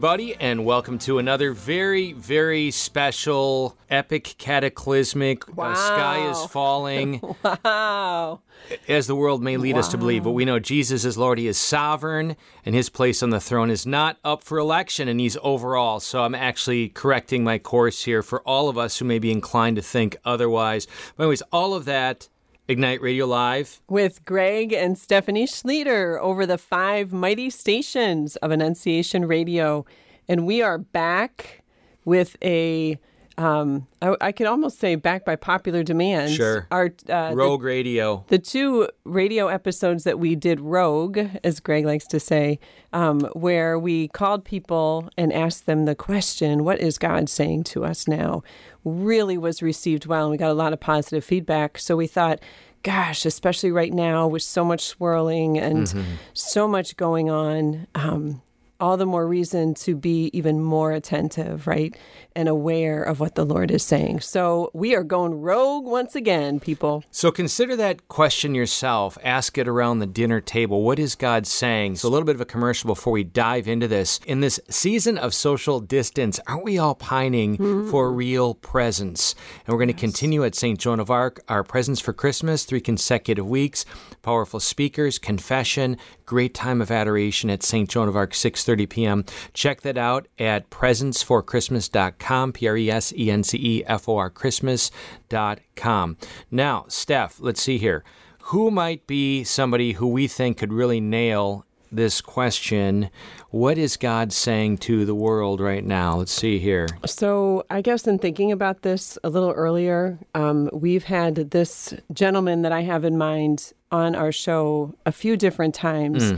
everybody, and welcome to another very, very special, epic, cataclysmic. Uh, Wow. sky is falling, Wow. as the world may lead us to believe. But we know Jesus is Lord. He is sovereign, and his place on the throne is not up for election, and he's overall. So I'm actually correcting my course here for all of us who may be inclined to think otherwise. But, anyways, all of that, Ignite Radio Live. With Greg and Stephanie Schlueter over the five mighty stations of Annunciation Radio. And we are back with a, um, I, I could almost say back by popular demand. Sure. Our, uh, the- Rogue Radio. the two radio episodes that we did rogue, as Greg likes to say, um, where we called people and asked them the question, What is God saying to us now? Really was received well. And we got a lot of positive feedback. So we thought, Gosh, especially right now with so much swirling and so much going on, um, all the more reason to be even more attentive, right? And aware of what the Lord is saying. So we are going rogue once again, people. So consider that question yourself. Ask it around the dinner table. What is God saying? So, a little bit of a commercial before we dive into this. In this season of social distance, aren't we all pining mm-hmm. for real presence? And we're going to continue at St. Joan of Arc, our presence for Christmas, three consecutive weeks, powerful speakers, confession, great time of adoration at St. Joan of Arc, 6.30 p.m. Check that out at presenceforchristmas.com, P-R-E-S-E-N-C-E-F-O-R, Christmas.com. Now, Steph, let's see here. Who might be somebody who we think could really nail this question? What is God saying to the world right now? Let's see here. So, I guess in thinking about this a little earlier, um, we've had this gentleman that I have in mind on our show a few different times.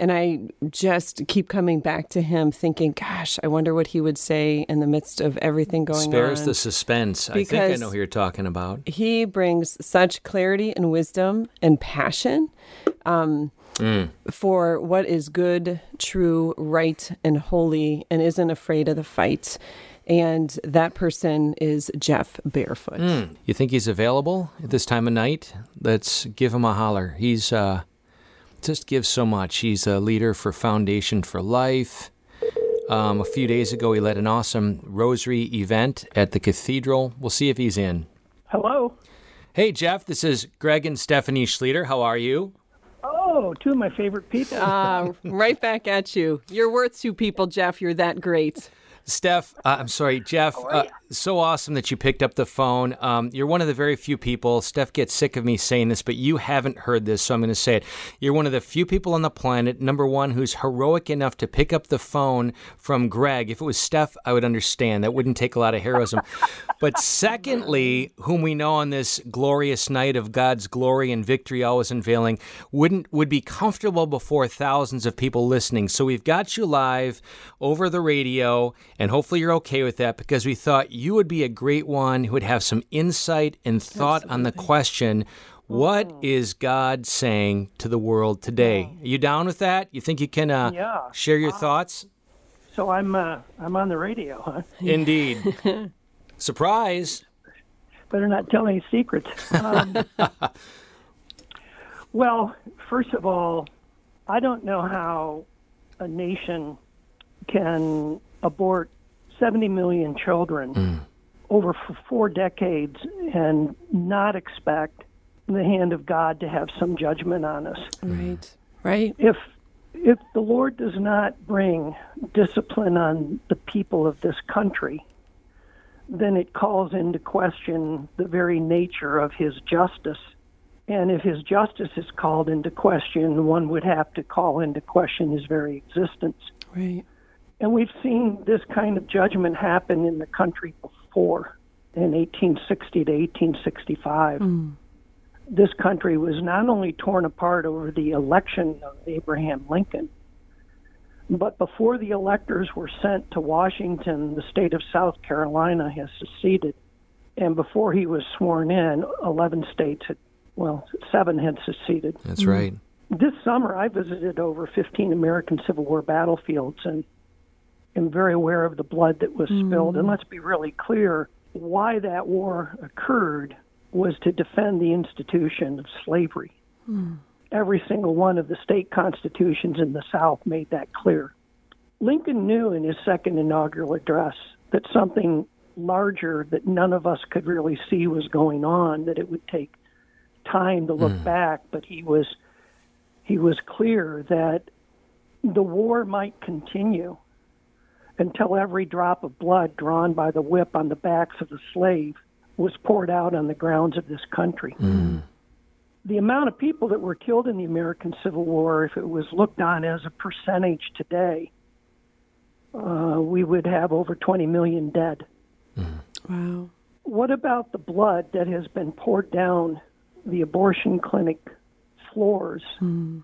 And I just keep coming back to him thinking, gosh, I wonder what he would say in the midst of everything going Spares on. the suspense. I think I know who you're talking about. he brings such clarity and wisdom and passion um, for what is good, true, right, and holy, and isn't afraid of the fight. And that person is Jeff Barefoot. You think he's available at this time of night? Let's give him a holler. He's uh, just gives so much. He's a leader for Foundation for Life. Um, a few days ago, he led an awesome rosary event at the cathedral. We'll see if he's in. Hello. Hey, Jeff, this is Greg and Stephanie Schlueter. How are you? Oh, two of my favorite people. Uh, right back at you. You're worth two people, Jeff. You're that great. Steph, uh, I'm sorry, Jeff. Uh, so awesome that you picked up the phone. Um, you're one of the very few people. Steph gets sick of me saying this, but you haven't heard this, so I'm going to say it. You're one of the few people on the planet, number one, who's heroic enough to pick up the phone from Greg. If it was Steph, I would understand. That wouldn't take a lot of heroism. but secondly, whom we know on this glorious night of God's glory and victory always unveiling, wouldn't would be comfortable before thousands of people listening. So we've got you live over the radio, and hopefully you're okay with that because we thought you would be a great one who would have some insight and thought on the question. What is God saying to the world today? Are you down with that? You think you can uh, Yeah. share your thoughts? so I'm uh, I'm on the radio, huh? Indeed. Surprise. Better not tell any secrets. Um, well, first of all, I don't know how a nation can abort 70 million children hmm. over f- four decades and not expect the hand of God to have some judgment on us. Right. Right. if if the Lord does not bring discipline on the people of this country, then it calls into question the very nature of his justice. And if his justice is called into question, one would have to call into question his very existence. Right. And we've seen this kind of judgment happen in the country before in 1860 to 1865. Hmm. This country was not only torn apart over the election of Abraham Lincoln, but before the electors were sent to Washington, the state of South Carolina has seceded. And before he was sworn in, 11 states had, well, seven had seceded That's right. this summer I visited over 15 American Civil War battlefields and am very aware of the blood that was spilled. And let's be really clear why that war occurred was to defend the institution of slavery. Every single one of the state constitutions in the South made that clear. Lincoln knew in his second inaugural address that something larger that none of us could really see was going on, that it would take time to look mm. back, but he was he was clear that the war might continue until every drop of blood drawn by the whip on the backs of the slave was poured out on the grounds of this country. Mm. The amount of people that were killed in the American Civil War, if it was looked on as a percentage today, uh, we would have over 20 million dead. Mm. Wow. What about the blood that has been poured down the abortion clinic floors? Mm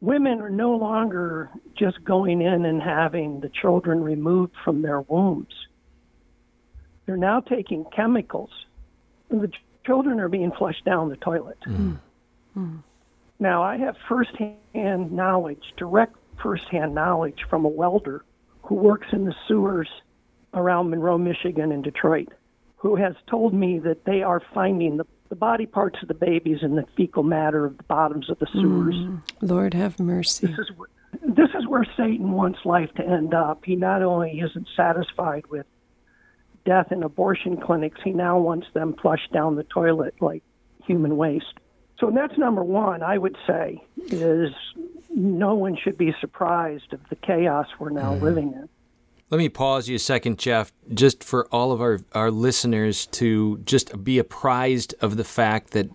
women are no longer just going in and having the children removed from their wombs. They're now taking chemicals, and the children are being flushed down the toilet. Mm. Mm. Now, I have firsthand knowledge, direct firsthand knowledge from a welder who works in the sewers around Monroe, Michigan, and Detroit, who has told me that they are finding the the body parts of the babies and the fecal matter of the bottoms of the sewers. Mm, Lord have mercy. This is this is where Satan wants life to end up. He not only isn't satisfied with death in abortion clinics, he now wants them flushed down the toilet like human waste. So that's number one, I would say, is no one should be surprised of the chaos we're now mm. living in. Let me pause you a second, Jeff, just for all of our, our listeners to just be apprised of the fact that,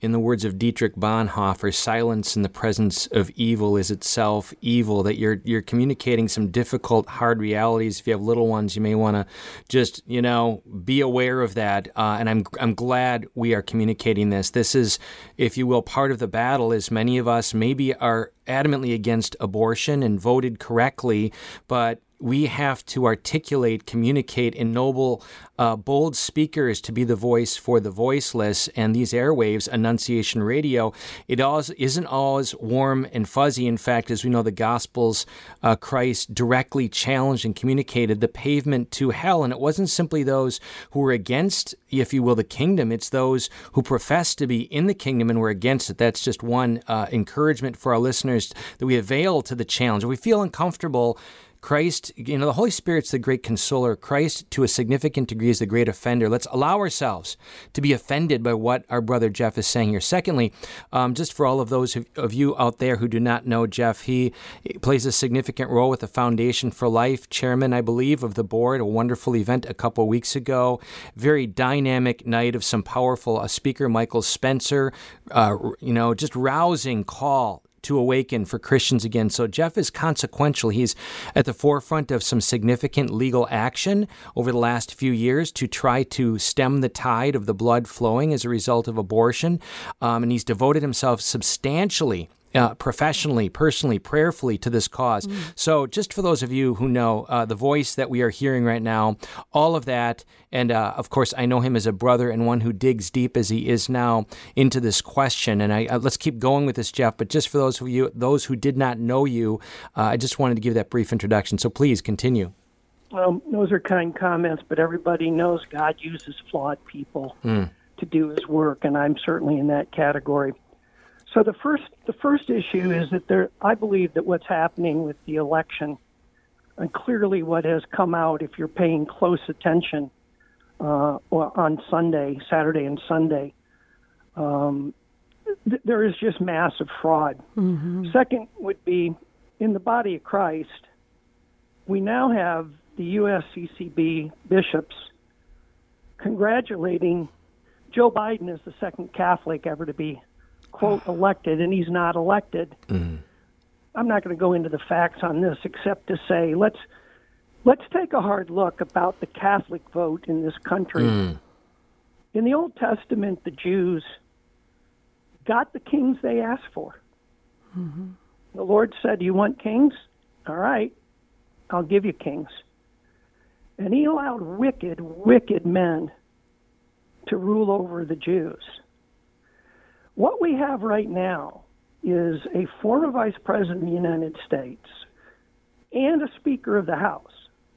in the words of Dietrich Bonhoeffer, silence in the presence of evil is itself evil. That you're you're communicating some difficult, hard realities. If you have little ones, you may want to just you know be aware of that. Uh, and I'm I'm glad we are communicating this. This is, if you will, part of the battle. Is many of us maybe are adamantly against abortion and voted correctly, but we have to articulate, communicate in noble, uh, bold speakers to be the voice for the voiceless. And these airwaves, Annunciation Radio, it always, isn't always warm and fuzzy. In fact, as we know, the Gospels, uh, Christ directly challenged and communicated the pavement to hell. And it wasn't simply those who were against, if you will, the kingdom, it's those who profess to be in the kingdom and were against it. That's just one uh, encouragement for our listeners that we avail to the challenge. If we feel uncomfortable, Christ, you know, the Holy Spirit's the great consoler. Christ, to a significant degree, is the great offender. Let's allow ourselves to be offended by what our brother Jeff is saying here. Secondly, um, just for all of those of you out there who do not know Jeff, he plays a significant role with the Foundation for Life, chairman, I believe, of the board. A wonderful event a couple weeks ago. Very dynamic night of some powerful uh, speaker, Michael Spencer. Uh, you know, just rousing call to awaken for Christians again. So Jeff is consequential. He's at the forefront of some significant legal action over the last few years to try to stem the tide of the blood flowing as a result of abortion. Um, and he's devoted himself substantially uh, professionally, personally, prayerfully to this cause. Mm. So, just for those of you who know uh, the voice that we are hearing right now, all of that, and uh, of course, I know him as a brother and one who digs deep as he is now into this question. And I, uh, let's keep going with this, Jeff. But just for those of you, those who did not know you, uh, I just wanted to give that brief introduction. So, please continue. Well, those are kind comments, but everybody knows God uses flawed people mm. to do His work, and I'm certainly in that category. So the first the first issue is that there I believe that what's happening with the election and clearly what has come out if you're paying close attention uh, on Sunday, Saturday and Sunday, um, th- there is just massive fraud. Mm-hmm. Second would be in the body of Christ, we now have the USCCB bishops congratulating Joe Biden as the second Catholic ever to be quote elected and he's not elected. Mm. I'm not going to go into the facts on this except to say let's let's take a hard look about the Catholic vote in this country. Mm. In the Old Testament, the Jews got the kings they asked for. Mm-hmm. The Lord said, "You want kings? All right, I'll give you kings." And He allowed wicked, wicked men to rule over the Jews. What we have right now is a former vice president of the United States and a Speaker of the House.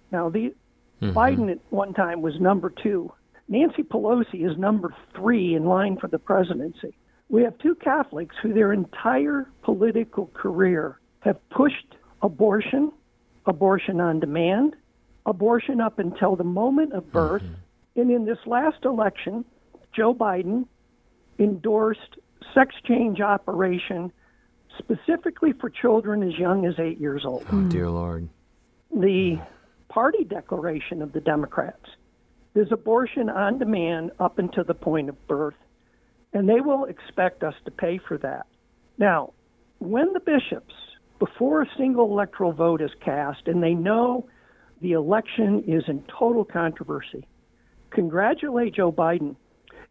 Now, the mm-hmm. Biden at one time was number two. Nancy Pelosi is number three in line for the presidency. We have two Catholics who their entire political career have pushed abortion, abortion on demand, abortion up until the moment of birth. Mm-hmm. And in this last election, Joe Biden endorsed sex change operation specifically for children as young as eight years old. Oh, dear Lord. The party declaration of the Democrats is abortion on demand up until the point of birth, and they will expect us to pay for that. Now, when the bishops, before a single electoral vote is cast, and they know the election is in total controversy, congratulate Joe Biden.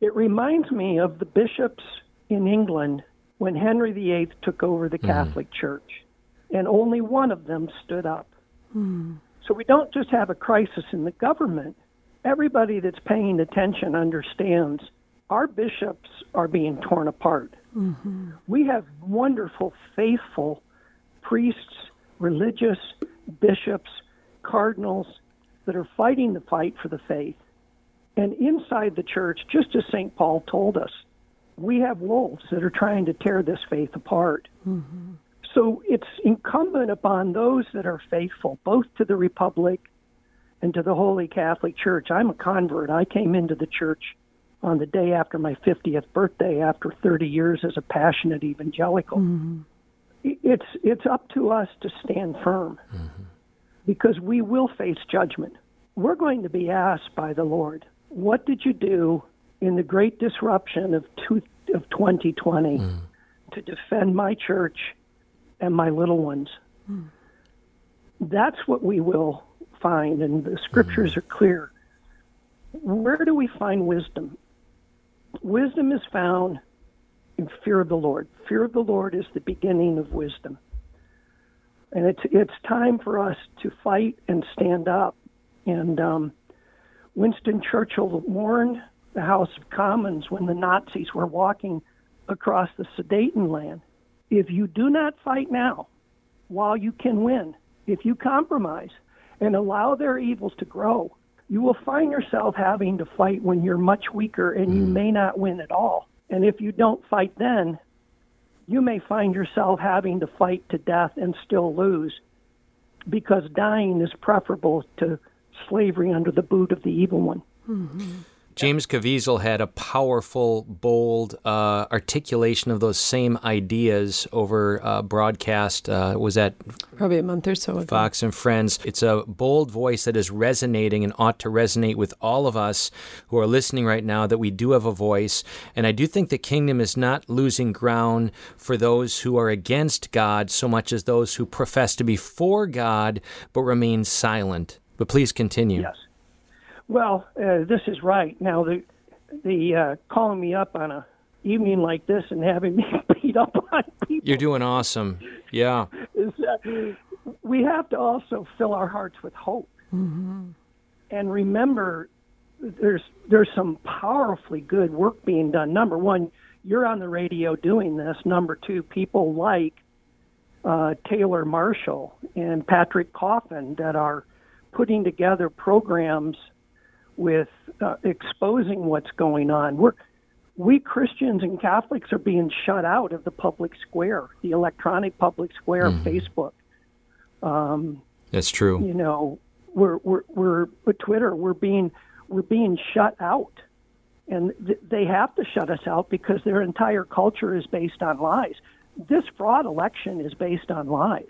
It reminds me of the bishops in England when Henry VIII took over the mm. Catholic Church, and only one of them stood up. Mm. So we don't just have a crisis in the government. Everybody that's paying attention understands our bishops are being torn apart. Mm-hmm. We have wonderful, faithful priests, religious bishops, cardinals that are fighting the fight for the faith. And inside the church, just as St. Paul told us, we have wolves that are trying to tear this faith apart. Mm-hmm. So it's incumbent upon those that are faithful, both to the Republic and to the Holy Catholic Church. I'm a convert. I came into the church on the day after my 50th birthday after 30 years as a passionate evangelical. Mm-hmm. It's it's up to us to stand firm mm-hmm. because we will face judgment. We're going to be asked by the Lord, what did you do in the great disruption of two, of 2020 mm. to defend my church and my little ones? Mm. That's what we will find and the scriptures mm. are clear. Where do we find wisdom? Wisdom is found in fear of the Lord. Fear of the Lord is the beginning of wisdom. And it's it's time for us to fight and stand up. And um, Winston Churchill warned the House of Commons when the Nazis were walking across the Sudetenland. If you do not fight now, while you can win, if you compromise and allow their evils to grow, you will find yourself having to fight when you're much weaker and you mm. may not win at all. And if you don't fight then, you may find yourself having to fight to death and still lose because dying is preferable to slavery under the boot of the evil one. Mm-hmm. James Caviezel had a powerful, bold uh, articulation of those same ideas over uh, broadcast. Uh, was that probably a month or so ago? Fox and Friends. It's a bold voice that is resonating and ought to resonate with all of us who are listening right now. That we do have a voice, and I do think the kingdom is not losing ground for those who are against God so much as those who profess to be for God but remain silent. But please continue. Yes. Well, uh, this is right. Now, the the uh, calling me up on a evening like this and having me beat up on people. You're doing awesome. Yeah. Is, uh, we have to also fill our hearts with hope, mm-hmm. and remember, there's there's some powerfully good work being done. Number one, you're on the radio doing this. Number two, people like uh, Taylor Marshall and Patrick Coffin that are putting together programs with uh, exposing what's going on. We're, we Christians and Catholics are being shut out of the public square, the electronic public square mm. of Facebook. Um, That's true. You know, we're we're we're with Twitter. We're being we're being shut out, and th- they have to shut us out because their entire culture is based on lies. This fraud election is based on lies.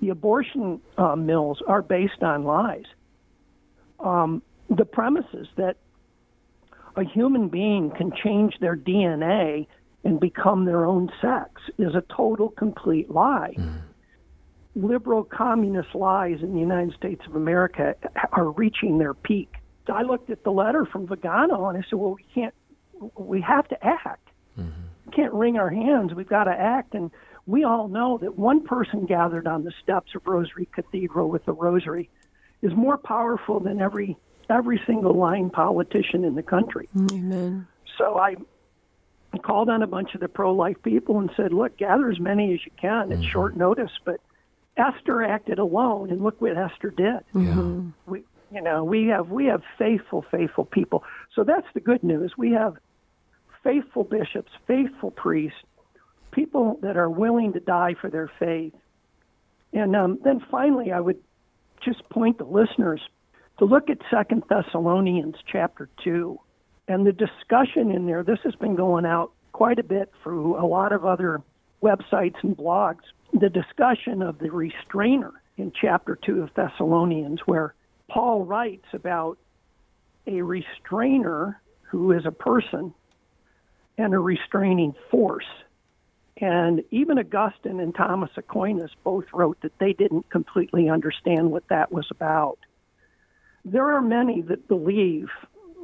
The abortion uh, mills are based on lies. Um, the premises that a human being can change their DNA and become their own sex is a total, complete lie. Mm. Liberal communist lies in the United States of America are reaching their peak. I looked at the letter from Vigano and I said, well, we can't, we have to act. Mm-hmm. We can't wring our hands. We've got to act. And we all know that one person gathered on the steps of Rosary Cathedral with the rosary is more powerful than every every single line politician in the country. Amen. So I called on a bunch of the pro life people and said, look, gather as many as you can. It's mm-hmm. short notice, but Esther acted alone, and look what Esther did. Mm-hmm. We, you know, we have we have faithful, faithful people. So that's the good news. We have faithful bishops, faithful priests, people that are willing to die for their faith. And um, then finally, I would just point the listeners to look at Second Thessalonians chapter two, and the discussion in there. This has been going out quite a bit through a lot of other websites and blogs. The discussion of the restrainer in chapter two of Thessalonians, where Paul writes about a restrainer who is a person and a restraining force. And even Augustine and Thomas Aquinas both wrote that they didn't completely understand what that was about. There are many that believe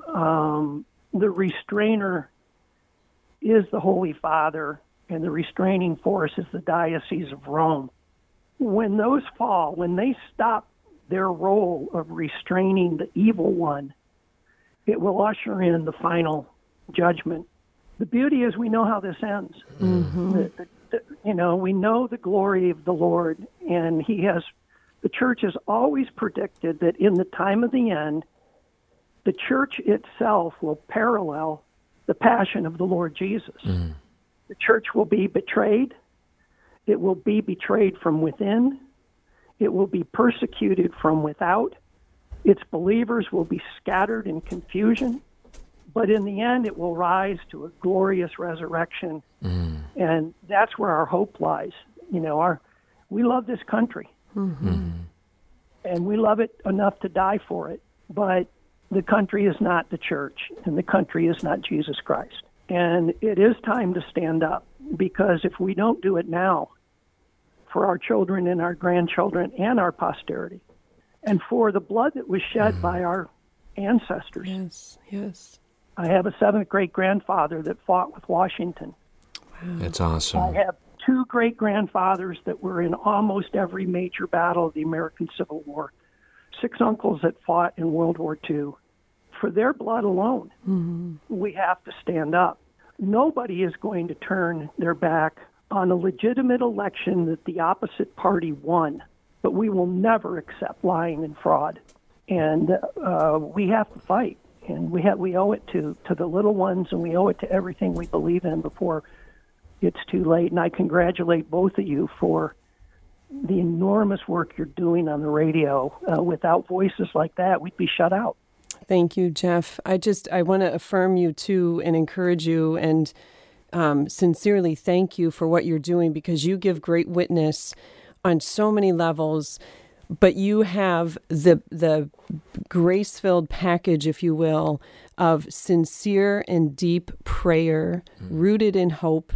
um, the restrainer is the Holy Father and the restraining force is the Diocese of Rome. When those fall, when they stop their role of restraining the evil one, it will usher in the final judgment. The beauty is we know how this ends. Mm-hmm. The, the, the, you know, we know the glory of the Lord, and He has. The church has always predicted that in the time of the end, the church itself will parallel the passion of the Lord Jesus. Mm. The church will be betrayed. It will be betrayed from within. It will be persecuted from without. Its believers will be scattered in confusion, but in the end, it will rise to a glorious resurrection, mm. and that's where our hope lies. You know, our we love this country, mm-hmm. and we love it enough to die for it. But the country is not the church, and the country is not Jesus Christ. And it is time to stand up because if we don't do it now, for our children and our grandchildren and our posterity, and for the blood that was shed mm. by our ancestors. Yes, yes. I have a seventh great grandfather that fought with Washington. Wow. That's awesome. I have two great grandfathers that were in almost every major battle of the American Civil War, six uncles that fought in World War II. For their blood alone, mm-hmm. we have to stand up. Nobody is going to turn their back on a legitimate election that the opposite party won but we will never accept lying and fraud. And uh, we have to fight, and we have we owe it to to the little ones, and we owe it to everything we believe in before it's too late. And I congratulate both of you for the enormous work you're doing on the radio. Uh, without voices like that, we'd be shut out. Thank you, Jeff. I just I want to affirm you too and encourage you and um, sincerely thank you for what you're doing because you give great witness on so many levels but you have the the grace-filled package if you will of sincere and deep prayer mm. rooted in hope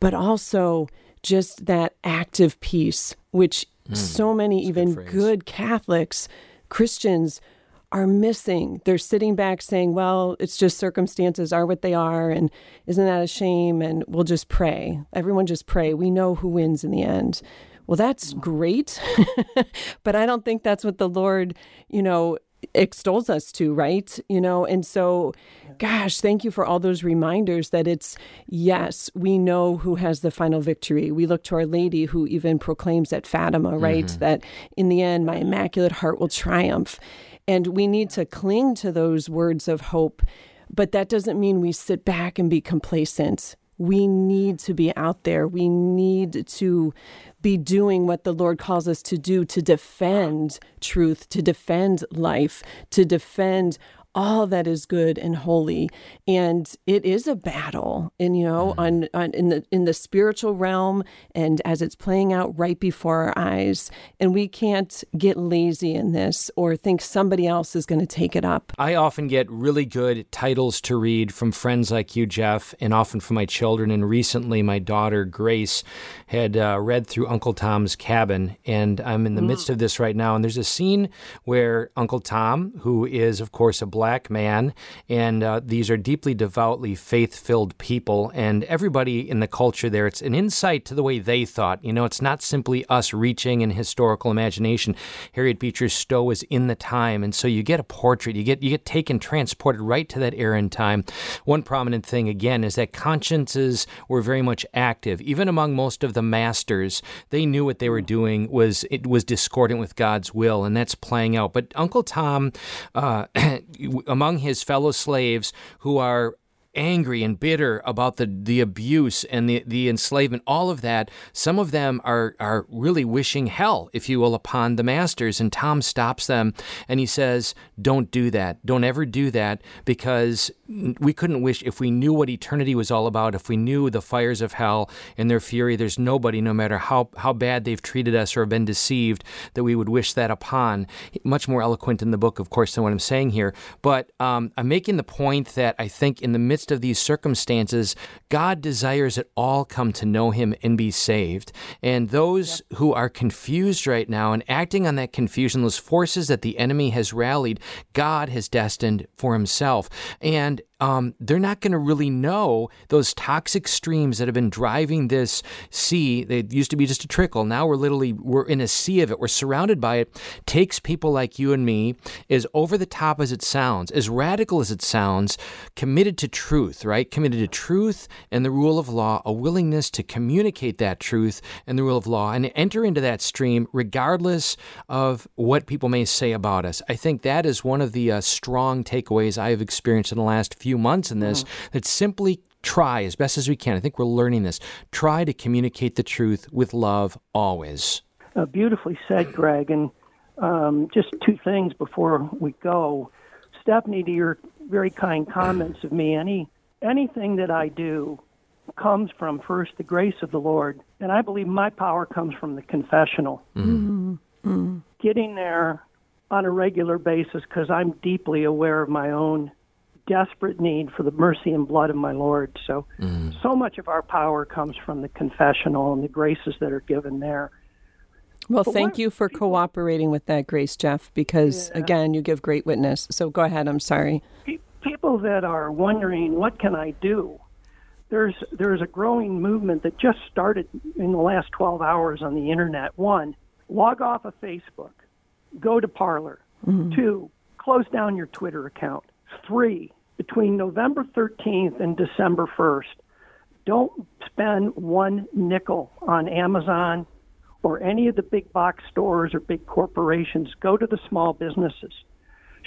but also just that active peace which mm. so many even good Catholics Christians are missing. They're sitting back saying, well, it's just circumstances are what they are. And isn't that a shame? And we'll just pray. Everyone just pray. We know who wins in the end well, that's great. but I don't think that's what the Lord, you know, extols us to, right? You know, and so, gosh, thank you for all those reminders that it's, yes, we know who has the final victory. We look to Our Lady who even proclaims at Fatima, right? Mm-hmm. That in the end, my immaculate heart will triumph. And we need to cling to those words of hope. But that doesn't mean we sit back and be complacent. We need to be out there. We need to be doing what the Lord calls us to do to defend truth, to defend life, to defend all that is good and holy and it is a battle and you know mm-hmm. on, on in the in the spiritual realm and as it's playing out right before our eyes and we can't get lazy in this or think somebody else is going to take it up i often get really good titles to read from friends like you jeff and often from my children and recently my daughter grace had uh, read through uncle tom's cabin and i'm in the mm. midst of this right now and there's a scene where uncle tom who is of course a black man, and uh, these are deeply devoutly faith filled people. And everybody in the culture there, it's an insight to the way they thought. You know, it's not simply us reaching in historical imagination. Harriet Beecher Stowe was in the time, and so you get a portrait, you get you get taken, transported right to that era and time. One prominent thing again is that consciences were very much active, even among most of the masters. They knew what they were doing was it was discordant with God's will, and that's playing out. But Uncle Tom, uh, among his fellow slaves who are angry and bitter about the, the abuse and the, the enslavement, all of that, some of them are, are really wishing hell, if you will, upon the masters. And Tom stops them and he says, Don't do that. Don't ever do that because we couldn't wish, if we knew what eternity was all about, if we knew the fires of hell and their fury, there's nobody, no matter how, how bad they've treated us or been deceived, that we would wish that upon. Much more eloquent in the book, of course, than what I'm saying here. But um, I'm making the point that I think in the midst of these circumstances, God desires that all come to know Him and be saved. And those yep. who are confused right now and acting on that confusion, those forces that the enemy has rallied, God has destined for Himself. And and um, they're not going to really know those toxic streams that have been driving this sea. They used to be just a trickle. Now we're literally we're in a sea of it. We're surrounded by it. Takes people like you and me, as over the top as it sounds, as radical as it sounds, committed to truth, right? Committed to truth and the rule of law, a willingness to communicate that truth and the rule of law, and enter into that stream regardless of what people may say about us. I think that is one of the uh, strong takeaways I have experienced in the last few few months in this mm-hmm. that simply try as best as we can. I think we're learning this. Try to communicate the truth with love always. Uh, beautifully said, Greg. And um, just two things before we go. Stephanie, to your very kind comments of me, any anything that I do comes from first the grace of the Lord, and I believe my power comes from the confessional. Mm-hmm. Mm-hmm. Getting there on a regular basis because I'm deeply aware of my own desperate need for the mercy and blood of my Lord. So, mm. so much of our power comes from the confessional and the graces that are given there. Well, but thank you for people, cooperating with that grace, Jeff, because yeah. again, you give great witness. So go ahead. I'm sorry. People that are wondering, what can I do? There's there's a growing movement that just started in the last 12 hours on the internet. One, log off of Facebook, go to Parler. Mm-hmm. Two, close down your Twitter account. Three, between November 13th and December 1st, don't spend one nickel on Amazon or any of the big box stores or big corporations. Go to the small businesses.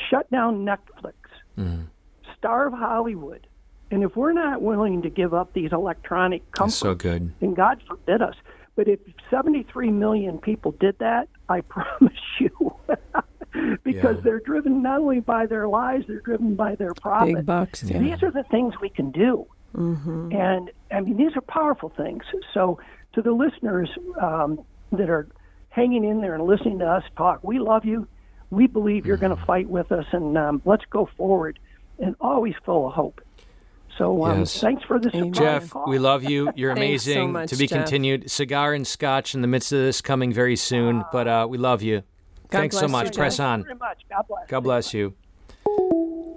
Shut down Netflix. Mm. Starve Hollywood. And if we're not willing to give up these electronic comforts, so good. and God forbid us, but if 73 million people did that, I promise you because yeah. they're driven not only by their lives, they're driven by their profit. Big bucks. Yeah. These are the things we can do. Mm-hmm. And I mean, these are powerful things. So, to the listeners um, that are hanging in there and listening to us talk, we love you. We believe you're mm-hmm. going to fight with us, and um, let's go forward and always full of hope. So um, yes. thanks for this. Jeff, call. we love you. You're amazing. So much, to be Jeff. continued. Cigar and scotch in the midst of this coming very soon, uh, but uh, we love you. God Thanks so much. You, Press on. God bless. God bless you.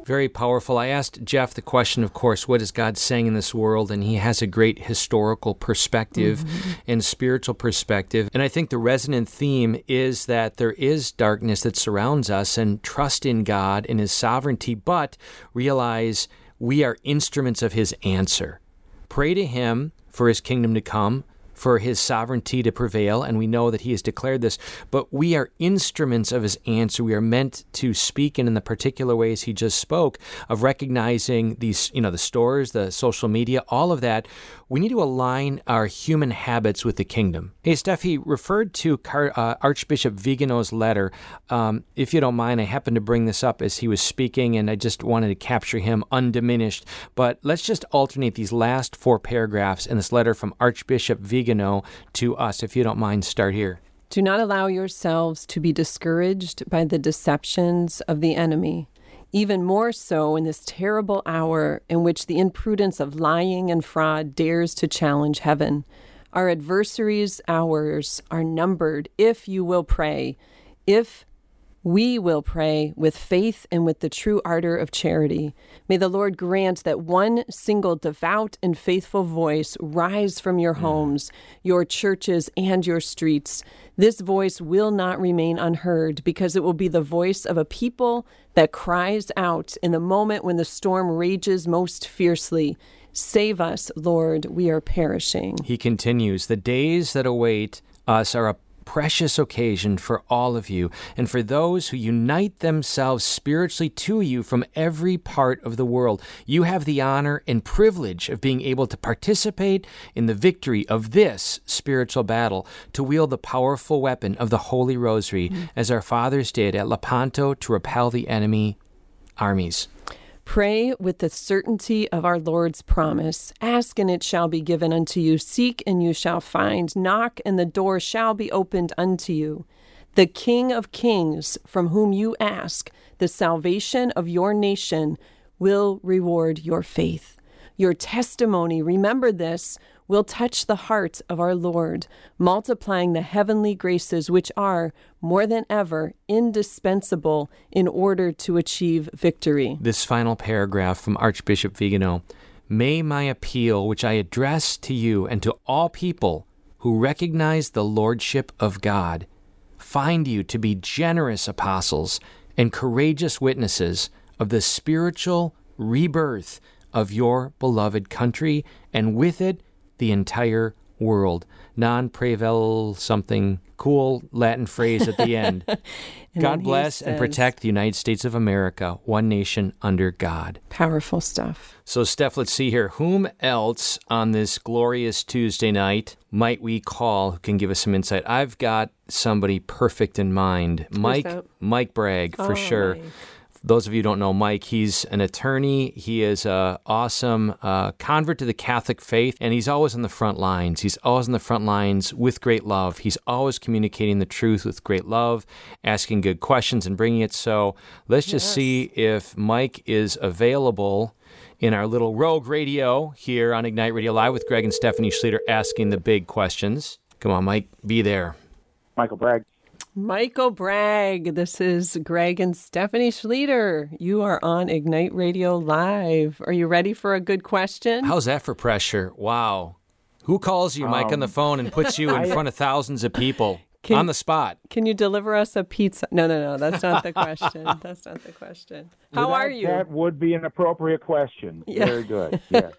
Very powerful. I asked Jeff the question, of course, what is God saying in this world? And he has a great historical perspective mm-hmm. and spiritual perspective. And I think the resonant theme is that there is darkness that surrounds us and trust in God and his sovereignty, but realize we are instruments of his answer. Pray to him for his kingdom to come for his sovereignty to prevail, and we know that he has declared this. But we are instruments of his answer. We are meant to speak, and in the particular ways he just spoke of recognizing these, you know, the stores, the social media, all of that. We need to align our human habits with the kingdom. Hey, Steph, he referred to Car- uh, Archbishop Vigano's letter. Um, if you don't mind, I happened to bring this up as he was speaking, and I just wanted to capture him undiminished. But let's just alternate these last four paragraphs in this letter from Archbishop Vigano Vigano to us. If you don't mind, start here. Do not allow yourselves to be discouraged by the deceptions of the enemy, even more so in this terrible hour in which the imprudence of lying and fraud dares to challenge heaven. Our adversaries' hours are numbered if you will pray, if we will pray with faith and with the true ardor of charity. May the Lord grant that one single devout and faithful voice rise from your homes, your churches, and your streets. This voice will not remain unheard because it will be the voice of a people that cries out in the moment when the storm rages most fiercely. Save us, Lord, we are perishing. He continues The days that await us are a precious occasion for all of you and for those who unite themselves spiritually to you from every part of the world. You have the honor and privilege of being able to participate in the victory of this spiritual battle, to wield the powerful weapon of the Holy Rosary, mm-hmm. as our fathers did at Lepanto to repel the enemy armies. Pray with the certainty of our Lord's promise. Ask and it shall be given unto you. Seek and you shall find. Knock and the door shall be opened unto you. The King of kings, from whom you ask the salvation of your nation, will reward your faith. Your testimony, remember this, will touch the heart of our Lord, multiplying the heavenly graces which are, more than ever, indispensable in order to achieve victory. This final paragraph from Archbishop Vigano May my appeal, which I address to you and to all people who recognize the Lordship of God, find you to be generous apostles and courageous witnesses of the spiritual rebirth of your beloved country, and with it, the entire world. Non prevel something cool Latin phrase at the end. God bless says, and protect the United States of America, one nation under God. Powerful stuff. So, Steph, let's see here. Whom else on this glorious Tuesday night might we call who can give us some insight? I've got somebody perfect in mind. Mike? Mike Bragg, for oh, sure. Mike those of you who don't know Mike, he's an attorney. He is an awesome uh, convert to the Catholic faith, and he's always on the front lines. He's always on the front lines with great love. He's always communicating the truth with great love, asking good questions, and bringing it. So let's just yes. see if Mike is available in our little rogue radio here on Ignite Radio Live with Greg and Stephanie Schlueter asking the big questions. Come on, Mike, be there. Michael Bragg. Michael Bragg. This is Greg and Stephanie Schlueter. You are on Ignite Radio Live. Are you ready for a good question? How's that for pressure? Wow. Who calls you, Mike, um, on the um, phone and puts you in front of thousands of people? Can, on the spot. Can you deliver us a pizza? No, no, no. That's not the question. that's not the question. How well, that, are you? That would be an appropriate question. Yeah. Very good. Yeah.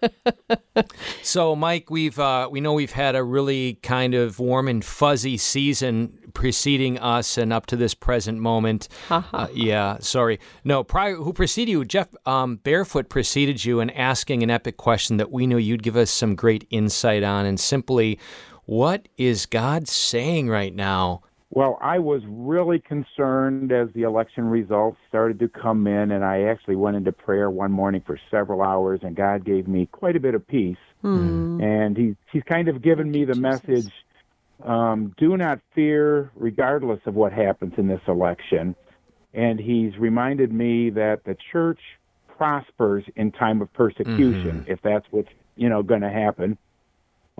so, Mike, we've uh, we know we've had a really kind of warm and fuzzy season preceding us and up to this present moment. uh, yeah. Sorry. No. Prior, who preceded you? Jeff um, Barefoot preceded you in asking an epic question that we knew you'd give us some great insight on, and simply what is God saying right now? Well, I was really concerned as the election results started to come in, and I actually went into prayer one morning for several hours, and God gave me quite a bit of peace. Mm. And He's He's kind of given me the message: um, do not fear, regardless of what happens in this election. And He's reminded me that the church prospers in time of persecution, mm-hmm. if that's what's you know going to happen.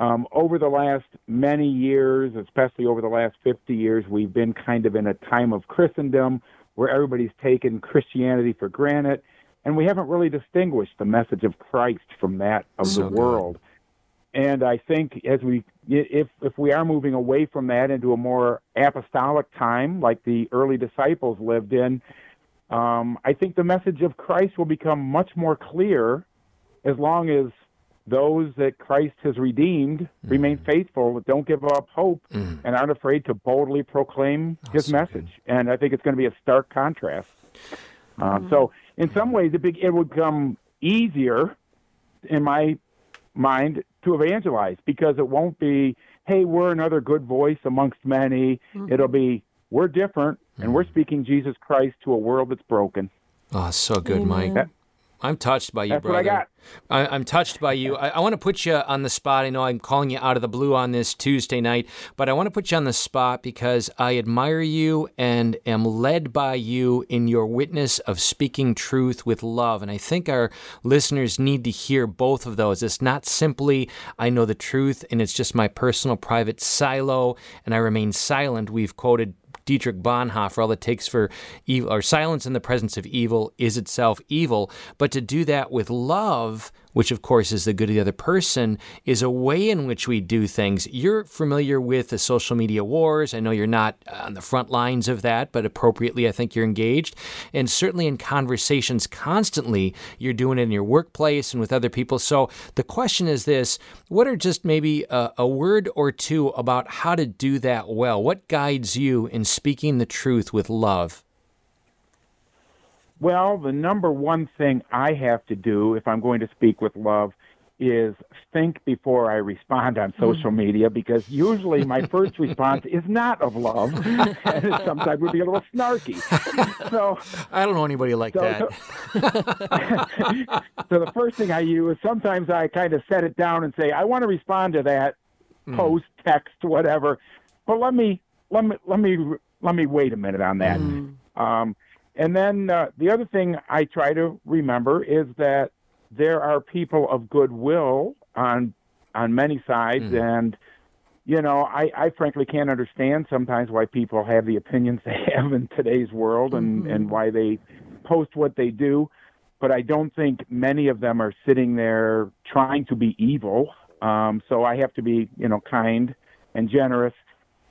Um, over the last many years, especially over the last 50 years, we've been kind of in a time of Christendom where everybody's taken Christianity for granted, and we haven't really distinguished the message of Christ from that of so the world. Good. And I think as we, if if we are moving away from that into a more apostolic time, like the early disciples lived in, um, I think the message of Christ will become much more clear as long as those that Christ has redeemed mm. remain faithful, don't give up hope, mm. and aren't afraid to boldly proclaim oh, his message. Good. And I think it's going to be a stark contrast. mm. so, in some ways, it, be, it would become easier, in my mind, to evangelize because it won't be, hey, we're another good voice amongst many. Mm-hmm. It'll be, we're different, and we're mm. speaking Jesus Christ to a world that's broken. Oh, so good, Amen. Mike. That, I'm touched by you, That's brother. What I got. I, am touched by you. I, I want to put you on the spot. I know I'm calling you out of the blue on this Tuesday night, but I want to put you on the spot because I admire you and am led by you in your witness of speaking truth with love. And I think our listeners need to hear both of those. It's not simply, I know the truth and it's just my personal private silo and I remain silent. We've quoted Dietrich Bonhoeffer, all it takes for evil or silence in the presence of evil is itself evil. But to do that with love, which of course is the good of the other person, is a way in which we do things. You're familiar with the social media wars. I know you're not uh, on the front lines of that, but appropriately, I think you're engaged. And certainly in conversations constantly, you're doing it in your workplace and with other people. So the question is this what are just maybe a, a word or two about how to do that well? What guides you in speaking the truth with love? Well, the number one thing I have to do if I'm going to speak with love is think before I respond on social media because usually my first response is not of love and it sometimes would be a little snarky. So I don't know anybody like so, that. So, so the first thing I use sometimes I kind of set it down and say I want to respond to that Hmm. post, text, whatever. But let me let me let me let me wait a minute on that. Um, and then uh, the other thing I try to remember is that there are people of goodwill on on many sides, and you know, I, I frankly can't understand sometimes why people have the opinions they have in today's world, and and why they post what they do. But I don't think many of them are sitting there trying to be evil. Um, so I have to be, you know, kind and generous.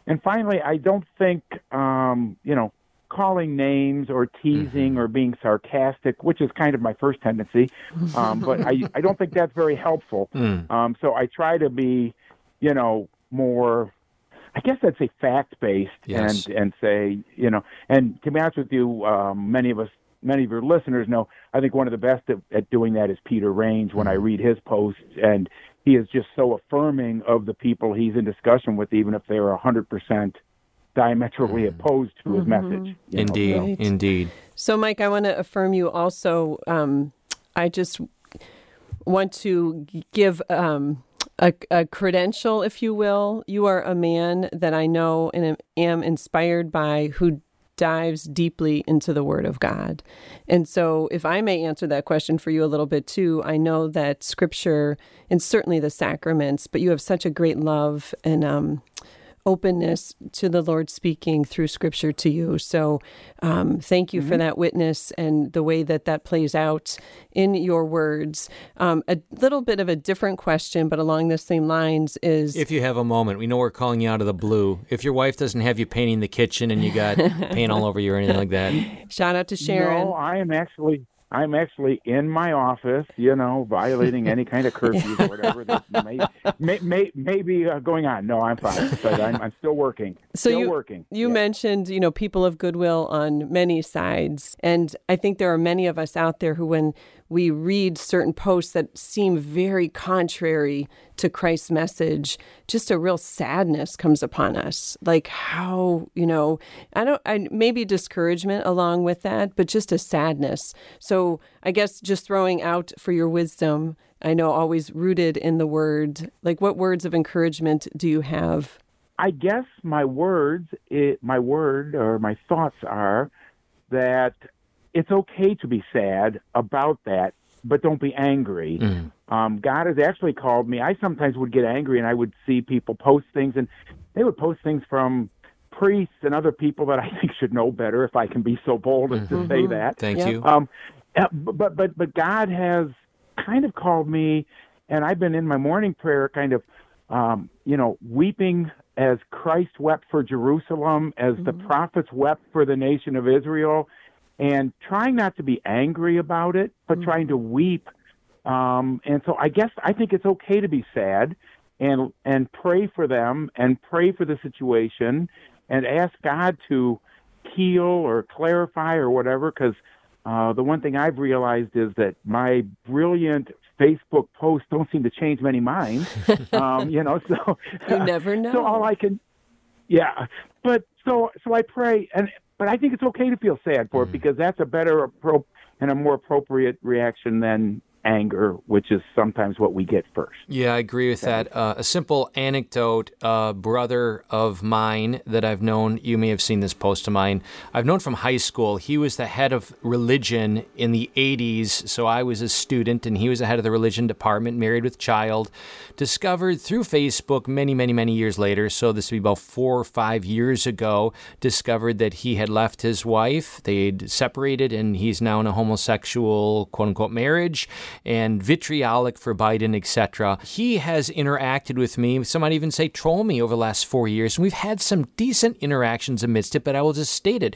And finally, I don't think, um, you know, calling names or teasing or being sarcastic, which is kind of my first tendency, um, but I, I don't think that's very helpful. Um, so I try to be, you know, more, I guess I'd say fact based Yes. and, and say, you know, and to be honest with you, um, many of us, many of your listeners know, I think one of the best at, at doing that is Peter Range when I read his posts and he is just so affirming of the people he's in discussion with, even if they're a hundred percent diametrally opposed to his message. you know, Indeed, so- Right. indeed. So, Mike, I want to affirm you also. Um, I just want to give um, a, a credential, if you will. You are a man that I know and am, am inspired by who dives deeply into the Word of God. And so, if I may answer that question for you a little bit too, I know that Scripture and certainly the sacraments, but you have such a great love and um, openness to the Lord speaking through Scripture to you. So, um, thank you for that witness and the way that that plays out in your words. Um, a little bit of a different question, but along the same lines is If you have a moment, we know we're calling you out of the blue. If your wife doesn't have you painting the kitchen and you got paint all over you or anything like that, shout out to Sharon. No, I am actually I'm actually in my office, you know, violating any kind of curfew or whatever that may may, may, may be uh, going on. No, I'm fine, but I'm, I'm still working. So still you working. you Yeah. mentioned you know people of goodwill on many sides, and I think there are many of us out there who, when we read certain posts that seem very contrary to Christ's message, just a real sadness comes upon us. Like how you know I don't I maybe discouragement along with that, but just a sadness. So I guess just throwing out for your wisdom. I know always rooted in the word. Like what words of encouragement do you have? I guess my words, it, my word or my thoughts are that it's okay to be sad about that, but don't be angry. Um, God has actually called me. I sometimes would get angry and I would see people post things, and they would post things from priests and other people that I think should know better, if I can be so bold as to say that. thank Yep. you. Um, uh, but but but God has kind of called me, and I've been in my morning prayer, kind of, um, you know, weeping as Christ wept for Jerusalem, as the prophets wept for the nation of Israel, and trying not to be angry about it, but trying to weep. Um, and so I guess I think it's okay to be sad, and and pray for them, and pray for the situation, and ask God to heal or clarify or whatever because uh, the one thing I've realized is that my brilliant Facebook posts don't seem to change many minds. um, you know, so You never know. So all I can, yeah. But so so I pray, and but I think it's okay to feel sad for it mm. because that's a better appro- and a more appropriate reaction than anger, which is sometimes what we get first. Yeah, I agree with that. Uh, a simple anecdote a brother of mine that I've known, you may have seen this post of mine, I've known from high school. He was the head of religion in the 80s, so I was a student, and he was the head of the religion department, married with child. Discovered through Facebook many, many, many years later, so this would be about four or five years ago, discovered that he had left his wife. They'd separated, and he's now in a homosexual, quote unquote, marriage. And vitriolic for Biden, etc. He has interacted with me. Some might even say troll me over the last four years, and we've had some decent interactions amidst it. But I will just state it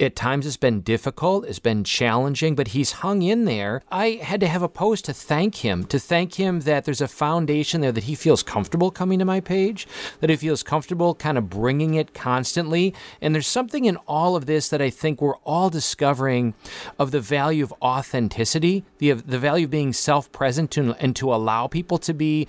at times it's been difficult, it's been challenging, but he's hung in there. I had to have a post to thank him, to thank him that there's a foundation there that he feels comfortable coming to my page, that he feels comfortable kind of bringing it constantly. And there's something in all of this that I think we're all discovering of the value of authenticity, the, the value of being self present and to allow people to be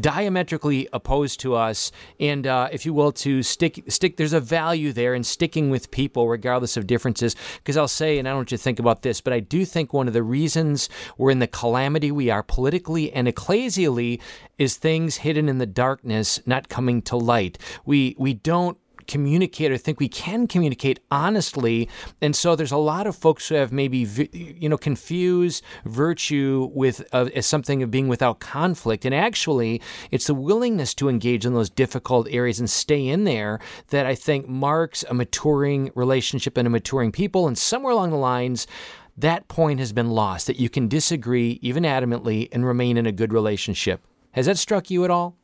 diametrically opposed to us, and uh, if you will, to stick stick. There's a value there in sticking with people regardless of differences. Because I'll say, and I don't what you think about this, but I do think one of the reasons we're in the calamity we are politically and ecclesially is things hidden in the darkness not coming to light. We we don't communicate or think we can communicate honestly. And so there's a lot of folks who have maybe, you know, confused virtue with uh, as something of being without conflict. And actually, it's the willingness to engage in those difficult areas and stay in there that I think marks a maturing relationship and a maturing people. And somewhere along the lines, that point has been lost that you can disagree even adamantly and remain in a good relationship. Has that struck you at all?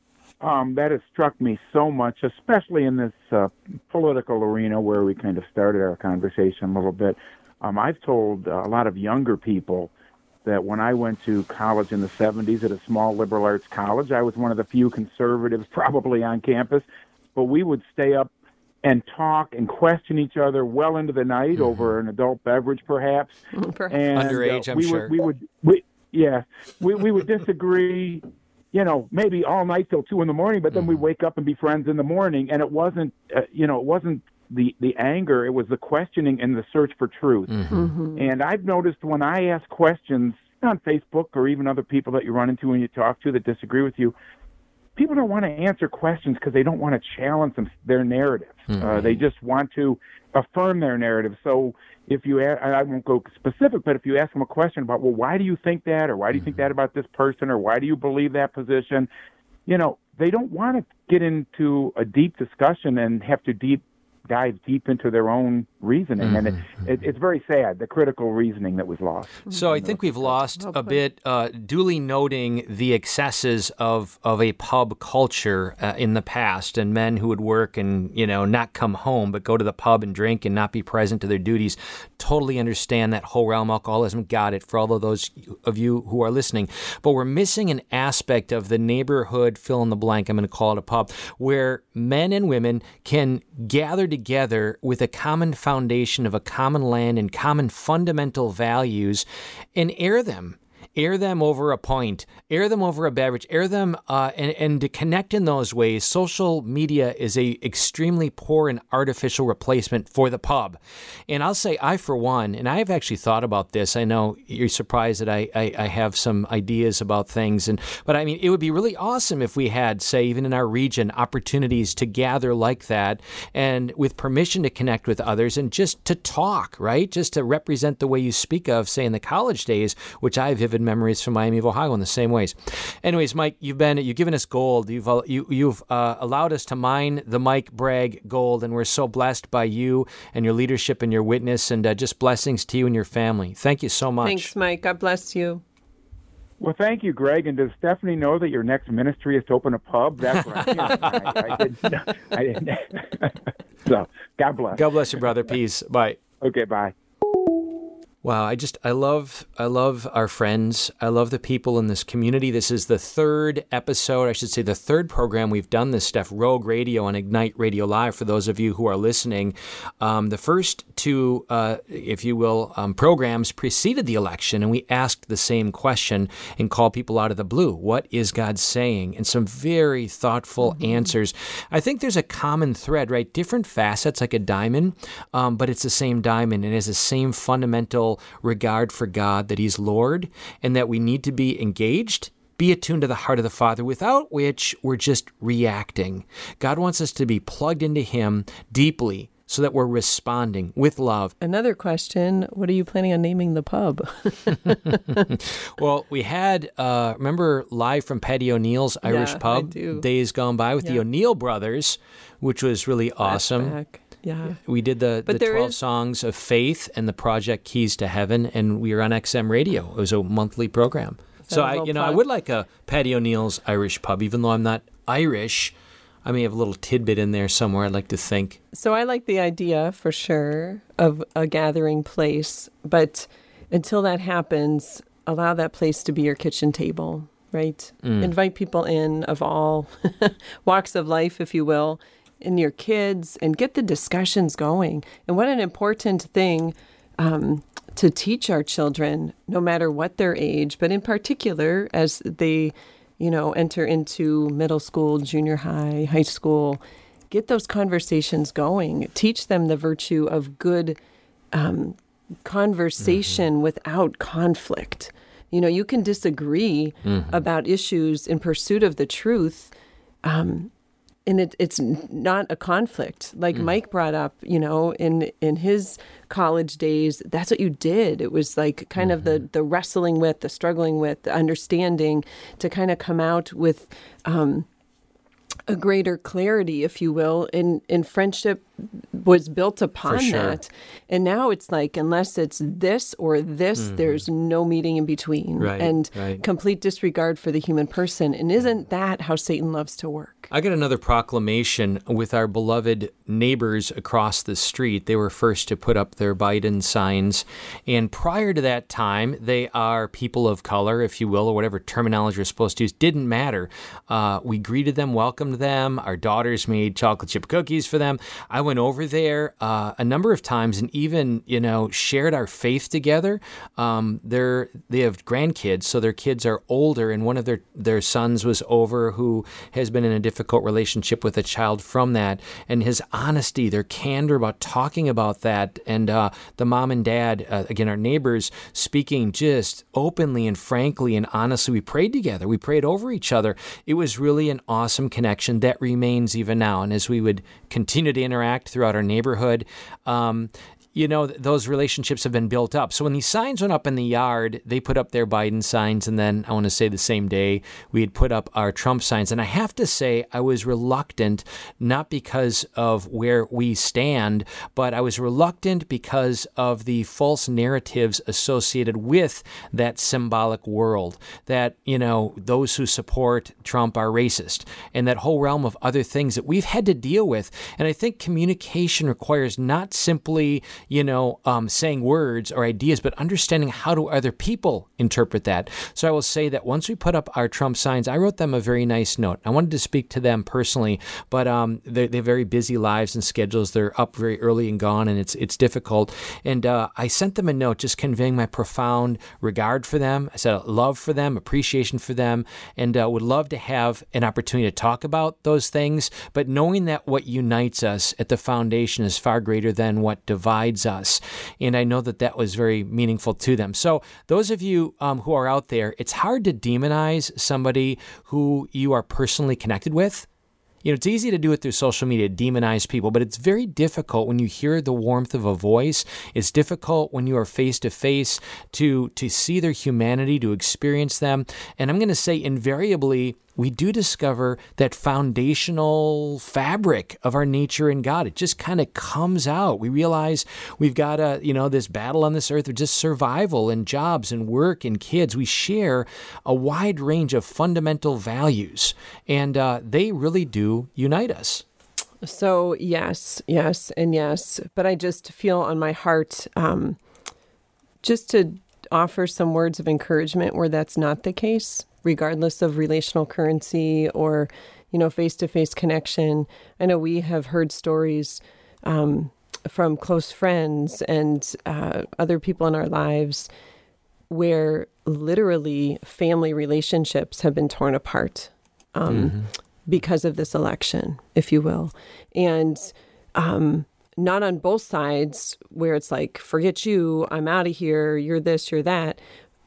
Um, that has struck me so much, especially in this uh, political arena where we kind of started our conversation a little bit. Um, I've told uh, a lot of younger people that when I went to college in the 70s at a small liberal arts college, I was one of the few conservatives probably on campus, but we would stay up and talk and question each other well into the night mm-hmm. over an adult beverage, perhaps. perhaps. And, Underage, uh, I'm we sure. Would, we would, we, yeah, we, we would disagree you know, maybe all night till two in the morning, but then mm-hmm. we wake up and be friends in the morning. And it wasn't, uh, you know, it wasn't the the anger; it was the questioning and the search for truth. Mm-hmm. Mm-hmm. And I've noticed when I ask questions on Facebook or even other people that you run into and you talk to that disagree with you, people don't want to answer questions because they don't want to challenge them, their narrative. Mm-hmm. Uh, they just want to affirm their narrative. So if you, ask, I won't go specific, but if you ask them a question about, well, why do you think that, or why do you think mm-hmm. that about this person, or why do you believe that position, you know, they don't want to get into a deep discussion and have to deep dive deep into their own reasoning, mm-hmm. and it, mm-hmm. it, it's very sad the critical reasoning that was lost. So I think we've lost a bit, uh, duly noting the excesses of of a pub culture uh, in the past, and men who would work and you know not come home but go to the pub and drink and not be present to their duties. Totally understand that whole realm alcoholism. Got it for all of those of you who are listening, but we're missing an aspect of the neighborhood fill in the blank. I'm going to call it a pub where men and women can gather together with a common foundation of a common land and common fundamental values and air them air them over a point, air them over a beverage, air them, uh, and, and to connect in those ways. Social media is a extremely poor and artificial replacement for the pub. And I'll say, I for one, and I have actually thought about this. I know you're surprised that I, I, I have some ideas about things, and but I mean, it would be really awesome if we had, say, even in our region, opportunities to gather like that, and with permission to connect with others, and just to talk, right? Just to represent the way you speak of, say, in the college days, which I have vivid memories from Miami of Ohio in the same ways. Anyways, Mike, you've been you've given us gold. You've uh, you, you've uh, allowed us to mine the Mike Bragg gold, and we're so blessed by you and your leadership and your witness, and uh, just blessings to you and your family. Thank you so much. Thanks, Mike. God bless you. Well, thank you, Greg. And does Stephanie know that your next ministry is to open a pub? That's right. I, I, didn't. I didn't. so, God bless. God bless you, brother. Peace. Bye. Okay, bye. Wow, I just I love I love our friends. I love the people in this community. This is the third episode, I should say the third program we've done this stuff, Rogue Radio and Ignite Radio Live for those of you who are listening. Um, the first two, uh, if you will, um, programs preceded the election, and we asked the same question and called people out of the blue. What is God saying? And some very thoughtful mm-hmm. answers. I think there's a common thread, right? Different facets like a diamond, um, but it's the same diamond and has the same fundamental regard for God, that He's Lord, and that we need to be engaged be attuned to the heart of the Father, without which we're just reacting. God wants us to be plugged into Him deeply so that we're responding with love. Another question What are you planning on naming the pub? well, we had, uh, remember, live from Paddy O'Neill's Irish yeah, Pub days gone by with yeah. the O'Neill brothers, which was really awesome. Flashback. Yeah. We did the, but the 12 is... songs of faith and the project Keys to Heaven, and we were on XM Radio. It was a monthly program. So I, you know, I would like a Paddy O'Neill's Irish pub, even though I'm not Irish. I may have a little tidbit in there somewhere. I'd like to think. So I like the idea for sure of a gathering place, but until that happens, allow that place to be your kitchen table, right? Mm. Invite people in of all walks of life, if you will, and your kids, and get the discussions going. And what an important thing um, to teach our children, no matter what their age, but in particular as they, you know, enter into middle school, junior high, high school, get those conversations going. Teach them the virtue of good um, conversation mm-hmm. without conflict. You know, you can disagree mm-hmm. about issues in pursuit of the truth. Um, and it, it's not a conflict like mm. mike brought up you know in in his college days that's what you did it was like kind mm-hmm. of the mm-hmm. the wrestling with the struggling with the understanding to kind of come out with um, a greater clarity, if you will, in in friendship was built upon sure. that. And now it's like unless it's this or this, mm-hmm. there's no meeting in between. Right, and right. complete disregard for the human person. And isn't that how Satan loves to work? I got another proclamation with our beloved neighbors across the street. They were first to put up their Biden signs. And prior to that time, they are people of color, if you will, or whatever terminology you're supposed to use. Didn't matter. Uh, we greeted them, welcomed them. Our daughters made chocolate chip cookies for them. I went over there uh, a number of times and even, you know, shared our faith together. Um, they're, they have grandkids, so their kids are older, and one of their, their sons was over who has been in a difficult relationship with a child from that. And his honesty, their candor about talking about that, and uh, the mom and dad, uh, again, our neighbors, speaking just openly and frankly and honestly. We prayed together, we prayed over each other. It was really an awesome connection that remains even now. And as we would continue to interact throughout our neighborhood, um, you know, those relationships have been built up. So when these signs went up in the yard, they put up their Biden signs. And then I want to say the same day, we had put up our Trump signs. And I have to say, I was reluctant, not because of where we stand, but I was reluctant because of the false narratives associated with that symbolic world that, you know, those who support Trump are racist and that whole realm of other things that we've had to deal with. And I think communication requires not simply you know, um, saying words or ideas, but understanding how do other people interpret that. So I will say that once we put up our Trump signs, I wrote them a very nice note. I wanted to speak to them personally, but um, they have very busy lives and schedules. They're up very early and gone, and it's it's difficult. And uh, I sent them a note just conveying my profound regard for them. I said love for them, appreciation for them, and uh, would love to have an opportunity to talk about those things. But knowing that what unites us at the foundation is far greater than what divides us. And I know that that was very meaningful to them. So, those of you um, who are out there, it's hard to demonize somebody who you are personally connected with. You know, it's easy to do it through social media, demonize people, but it's very difficult when you hear the warmth of a voice. It's difficult when you are face to face to to see their humanity, to experience them. And I'm going to say invariably we do discover that foundational fabric of our nature in God. It just kind of comes out. We realize we've got a, you know, this battle on this earth of just survival and jobs and work and kids. We share a wide range of fundamental values, and uh, they really do unite us. So, yes, yes, and yes. But I just feel on my heart um, just to offer some words of encouragement where that's not the case regardless of relational currency or you know face to face connection. I know we have heard stories um, from close friends and uh, other people in our lives where literally family relationships have been torn apart um, mm-hmm. because of this election, if you will, and. Um, not on both sides where it's like, forget you, I'm out of here, you're this, you're that,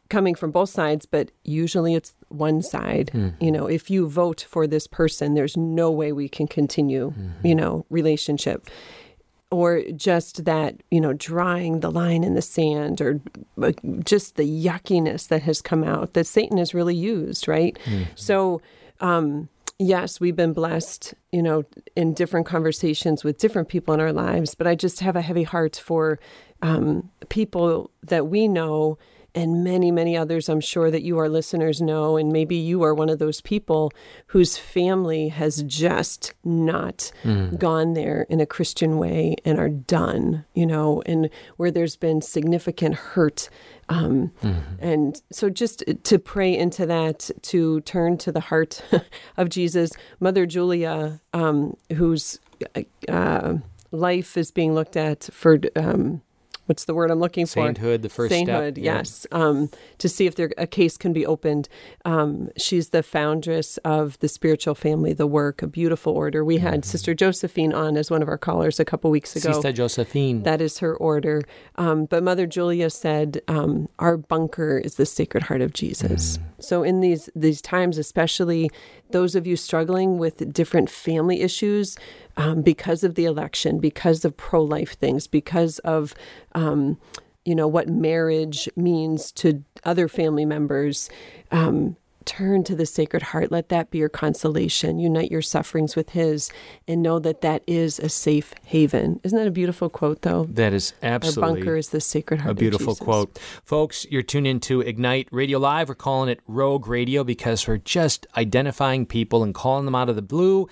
coming from both sides, but usually it's one side. Mm-hmm. You know, if you vote for this person, there's no way we can continue, mm-hmm. you know, relationship. Or just that, you know, drawing the line in the sand, or just the yuckiness that has come out that Satan has really used, right? Mm-hmm. So, um, yes, we've been blessed, you know, in different conversations with different people in our lives, but I just have a heavy heart for um, people that we know and many, many others I'm sure that you, our listeners, know. And maybe you are one of those people whose family has just not mm. gone there in a Christian way and are done, you know, and where there's been significant hurt. Um, mm-hmm. And so just to pray into that, to turn to the heart of Jesus. Mother Julia, um, whose uh, life is being looked at for. Um, what's the word I'm looking for? Sainthood, the first Sainthood, step. yes. Yeah. Um, to see if there, a case can be opened. Um, she's the foundress of the Spiritual Family, the Work, a beautiful order. We had mm-hmm. Sister Josephine on as one of our callers a couple weeks ago. Sister Josephine. That is her order. Um, but Mother Julia said, um, "Our bunker is the Sacred Heart of Jesus." Mm. So in these these times, especially those of you struggling with different family issues um, because of the election, because of pro life things, because of, um, you know, what marriage means to other family members. Um, turn to the Sacred Heart. Let that be your consolation. Unite your sufferings with His and know that that is a safe haven. Isn't that a beautiful quote, though? That is absolutely. Our bunker is the Sacred Heart. A beautiful quote. Folks, you're tuned into Ignite Radio Live. We're calling it Rogue Radio because we're just identifying people and calling them out of the blue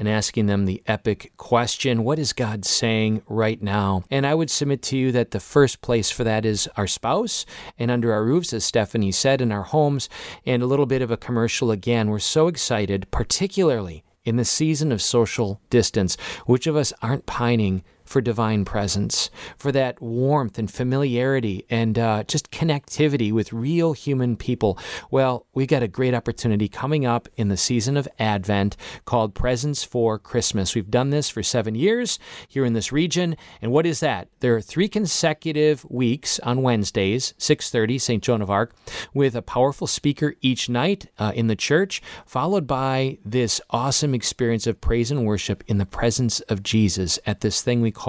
and asking them the epic question What is God saying right now? And I would submit to you that the first place for that is our spouse and under our roofs, as Stephanie said, in our homes. And a little bit of a commercial again. We're so excited, particularly in the season of social distance. Which of us aren't pining for divine presence, for that warmth and familiarity and uh, just connectivity with real human people. Well, we've got a great opportunity coming up in the season of Advent called Presence for Christmas. We've done this for seven years here in this region. And what is that? There are three consecutive weeks on Wednesdays, 6.30, St. Joan of Arc, with a powerful speaker each night uh, in the church, followed by this awesome experience of praise and worship in the presence of Jesus at this thing we call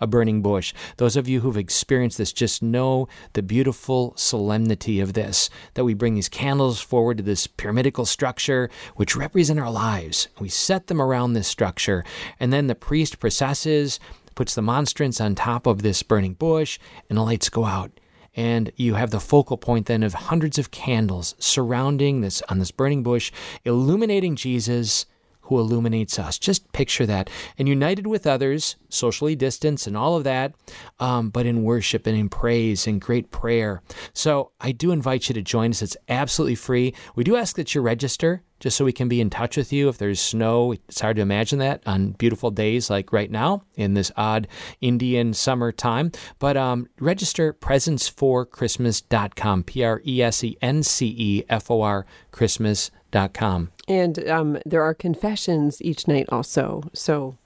a burning bush. Those of you who've experienced this just know the beautiful solemnity of this, that we bring these candles forward to this pyramidical structure, which represent our lives. We set them around this structure, and then the priest processes, puts the monstrance on top of this burning bush, and the lights go out and you have the focal point then of hundreds of candles surrounding this on this burning bush illuminating Jesus who illuminates us. Just picture that. And united with others, socially distanced and all of that, um, but in worship and in praise and great prayer. So I do invite you to join us. It's absolutely free. We do ask that you register just so we can be in touch with you. If there's snow, it's hard to imagine that on beautiful days like right now in this odd Indian summer time. But um, register presenceforchristmas.com, P R E S E N C E F O R Christmas.com com. And um, there are confessions each night also. So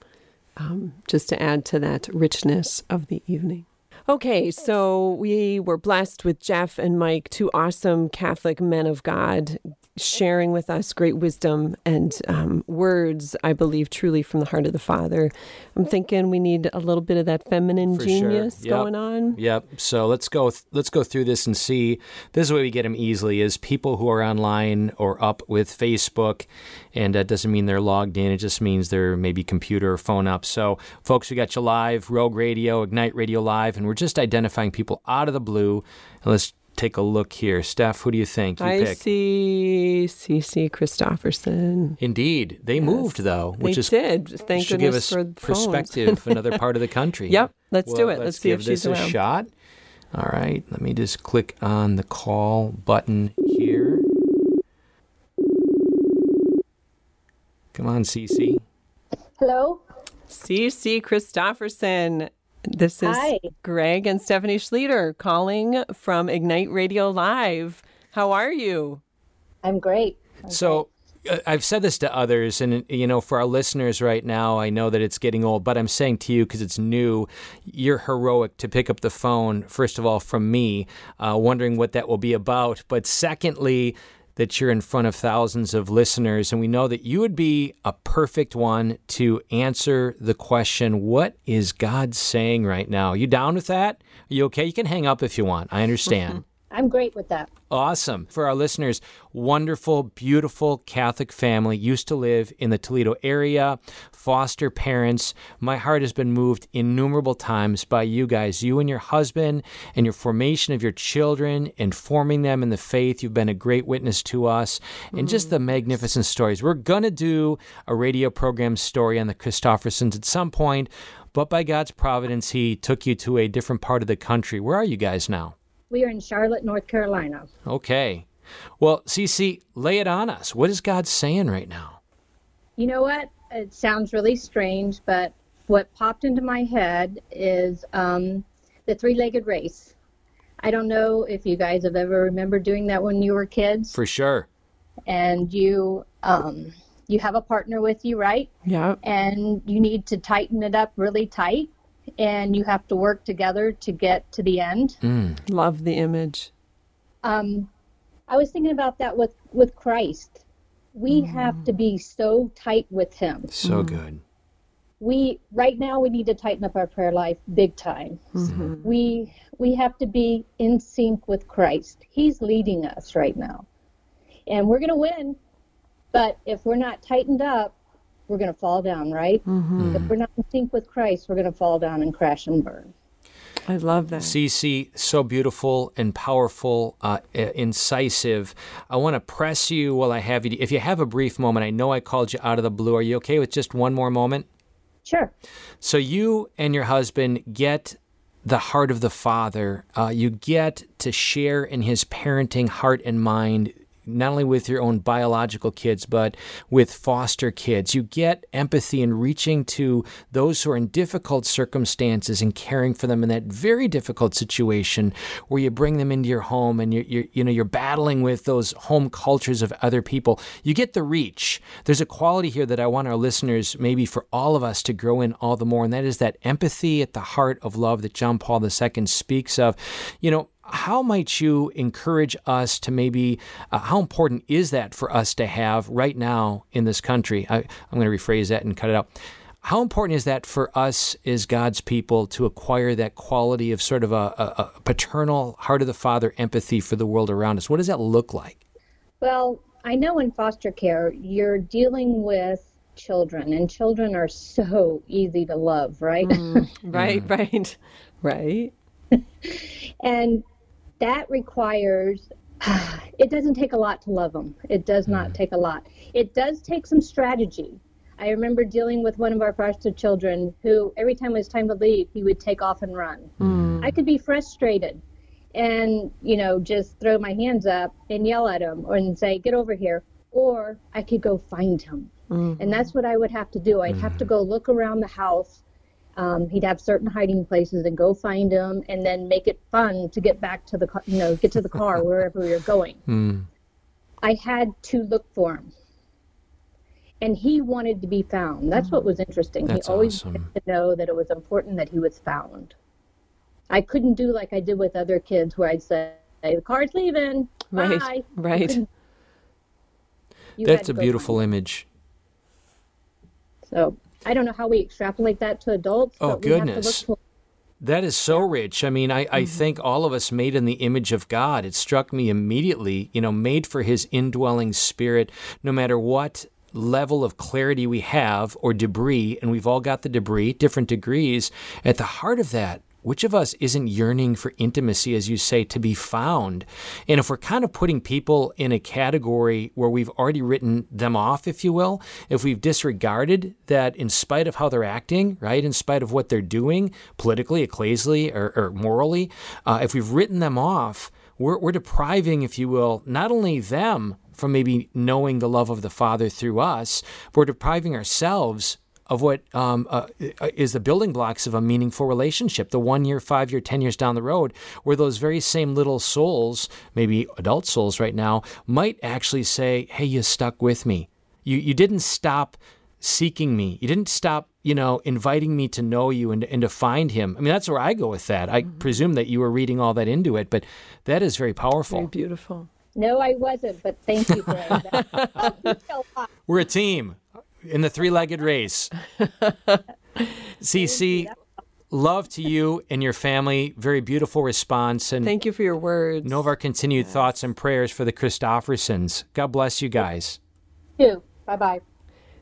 um, just to add to that richness of the evening. Okay, so we were blessed with Jeff and Mike, two awesome Catholic men of God, sharing with us great wisdom and um, words, I believe, truly from the heart of the Father. I'm thinking we need a little bit of that feminine For genius sure. yep. going on. Yep. So let's go. Th- let's go through this and see. This is the way we get them easily: is people who are online or up with Facebook, and that doesn't mean they're logged in. It just means they're maybe computer or phone up. So, folks, we got you live, Rogue Radio, Ignite Radio Live, and we're just identifying people out of the blue. And let's take a look here. Steph, who do you think you I pick? see CC Christofferson. Indeed. They yes. moved, though, which they is did. Thank should goodness give us perspective, for another part of the country. Yep, let's well, do it. Let's, let's see give if she's this around. a shot. All right, let me just click on the call button here. Come on, CC. Hello. CC Christofferson. This is Hi. Greg and Stephanie Schlueter calling from Ignite Radio Live. How are you? I'm great. I'm so, uh, I've said this to others, and you know, for our listeners right now, I know that it's getting old, but I'm saying to you because it's new, you're heroic to pick up the phone. First of all, from me, uh, wondering what that will be about, but secondly, that you're in front of thousands of listeners, and we know that you would be a perfect one to answer the question, What is God saying right now? Are you down with that? Are you okay? You can hang up if you want. I understand. I'm great with that. Awesome. For our listeners, wonderful, beautiful Catholic family used to live in the Toledo area, foster parents. My heart has been moved innumerable times by you guys, you and your husband, and your formation of your children and forming them in the faith. You've been a great witness to us, and just the mm. magnificent stories. We're going to do a radio program story on the Christoffersons at some point, but by God's providence, He took you to a different part of the country. Where are you guys now? We are in Charlotte, North Carolina. Okay. Well, Cece, lay it on us. What is God saying right now? You know what? It sounds really strange, but what popped into my head is um, the three legged race. I don't know if you guys have ever remembered doing that when you were kids. For sure. And you um, you have a partner with you, right? Yeah. And you need to tighten it up really tight and you have to work together to get to the end. Mm. Love the image. Um, I was thinking about that with with Christ. We have to be so tight with Him. So good. We right now we need to tighten up our prayer life big time. We we have to be in sync with Christ. He's leading us right now, and we're going to win. But if we're not tightened up, we're going to fall down, right? If we're not in sync with Christ, we're going to fall down and crash and burn. I love that. Cece, so beautiful and powerful, uh, uh, incisive. I want to press you while I have you. If you have a brief moment, I know I called you out of the blue. Are you okay with just one more moment? Sure. So you and your husband get the heart of the father. Uh, you get to share in his parenting heart and mind. Not only with your own biological kids, but with foster kids. You get empathy in reaching to those who are in difficult circumstances and caring for them in that very difficult situation where you bring them into your home and you're, you're, you know, you're battling with those home cultures of other people. You get the reach. There's a quality here that I want our listeners, maybe for all of us, to grow in all the more, and that is that empathy at the heart of love that John Paul II speaks of. You know, how might you encourage us to maybe, uh, how important is that for us to have right now in this country? I, I'm going to rephrase that and cut it out. How important is that for us as God's people to acquire that quality of sort of a, a, a paternal, heart of the Father empathy for the world around us? What does that look like? Well, I know in foster care, you're dealing with children, and children are so easy to love, right? Right, right, right. and that requires, it doesn't take a lot to love them. It does not hmm. take a lot. It does take some strategy. I remember dealing with one of our foster children who, every time it was time to leave, he would take off and run. Hmm. I could be frustrated and, you know, just throw my hands up and yell at him and say, get over here. Or I could go find him. Hmm. And that's what I would have to do. I'd have to go look around the house. Um, he'd have certain hiding places and go find him and then make it fun to get back to the, car, you know, get to the car wherever we were going. I had to look for him. And he wanted to be found. That's what was interesting. That's he always awesome. wanted to know that it was important that he was found. I couldn't do like I did with other kids where I'd say, the car's leaving. Right, Bye. right. couldn't- You had That's a beautiful image. So I don't know how we extrapolate that to adults. Oh, but we have to look goodness. That is so rich. I mean, I, I mm-hmm. think all of us made in the image of God. It struck me immediately, you know, made for his indwelling spirit, no matter what level of clarity we have or debris, and we've all got the debris, different degrees, at the heart of that. Which of us isn't yearning for intimacy, as you say, to be found? And if we're kind of putting people in a category where we've already written them off, if you will, if we've disregarded that in spite of how they're acting, right, in spite of what they're doing politically, ecclesially, or, or morally, uh, if we've written them off, we're, we're depriving, if you will, not only them from maybe knowing the love of the Father through us, but we're depriving ourselves of what um, uh, is the building blocks of a meaningful relationship. The one year, five year, 10 years down the road, where those very same little souls, maybe adult souls right now, might actually say, Hey, you stuck with me. You, you didn't stop seeking me. You didn't stop, you know, inviting me to know you and, and to find him. I mean, that's where I go with that. I presume that you were reading all that into it, but that is very powerful. Very beautiful. No, I wasn't, but thank you, Greg. That- you. We're a team in the three legged race. CC, love to you and your family. Very beautiful response. And thank you for your words. Know of our continued yes. thoughts and prayers for the Christoffersons. God bless you guys. Thank you. Bye bye.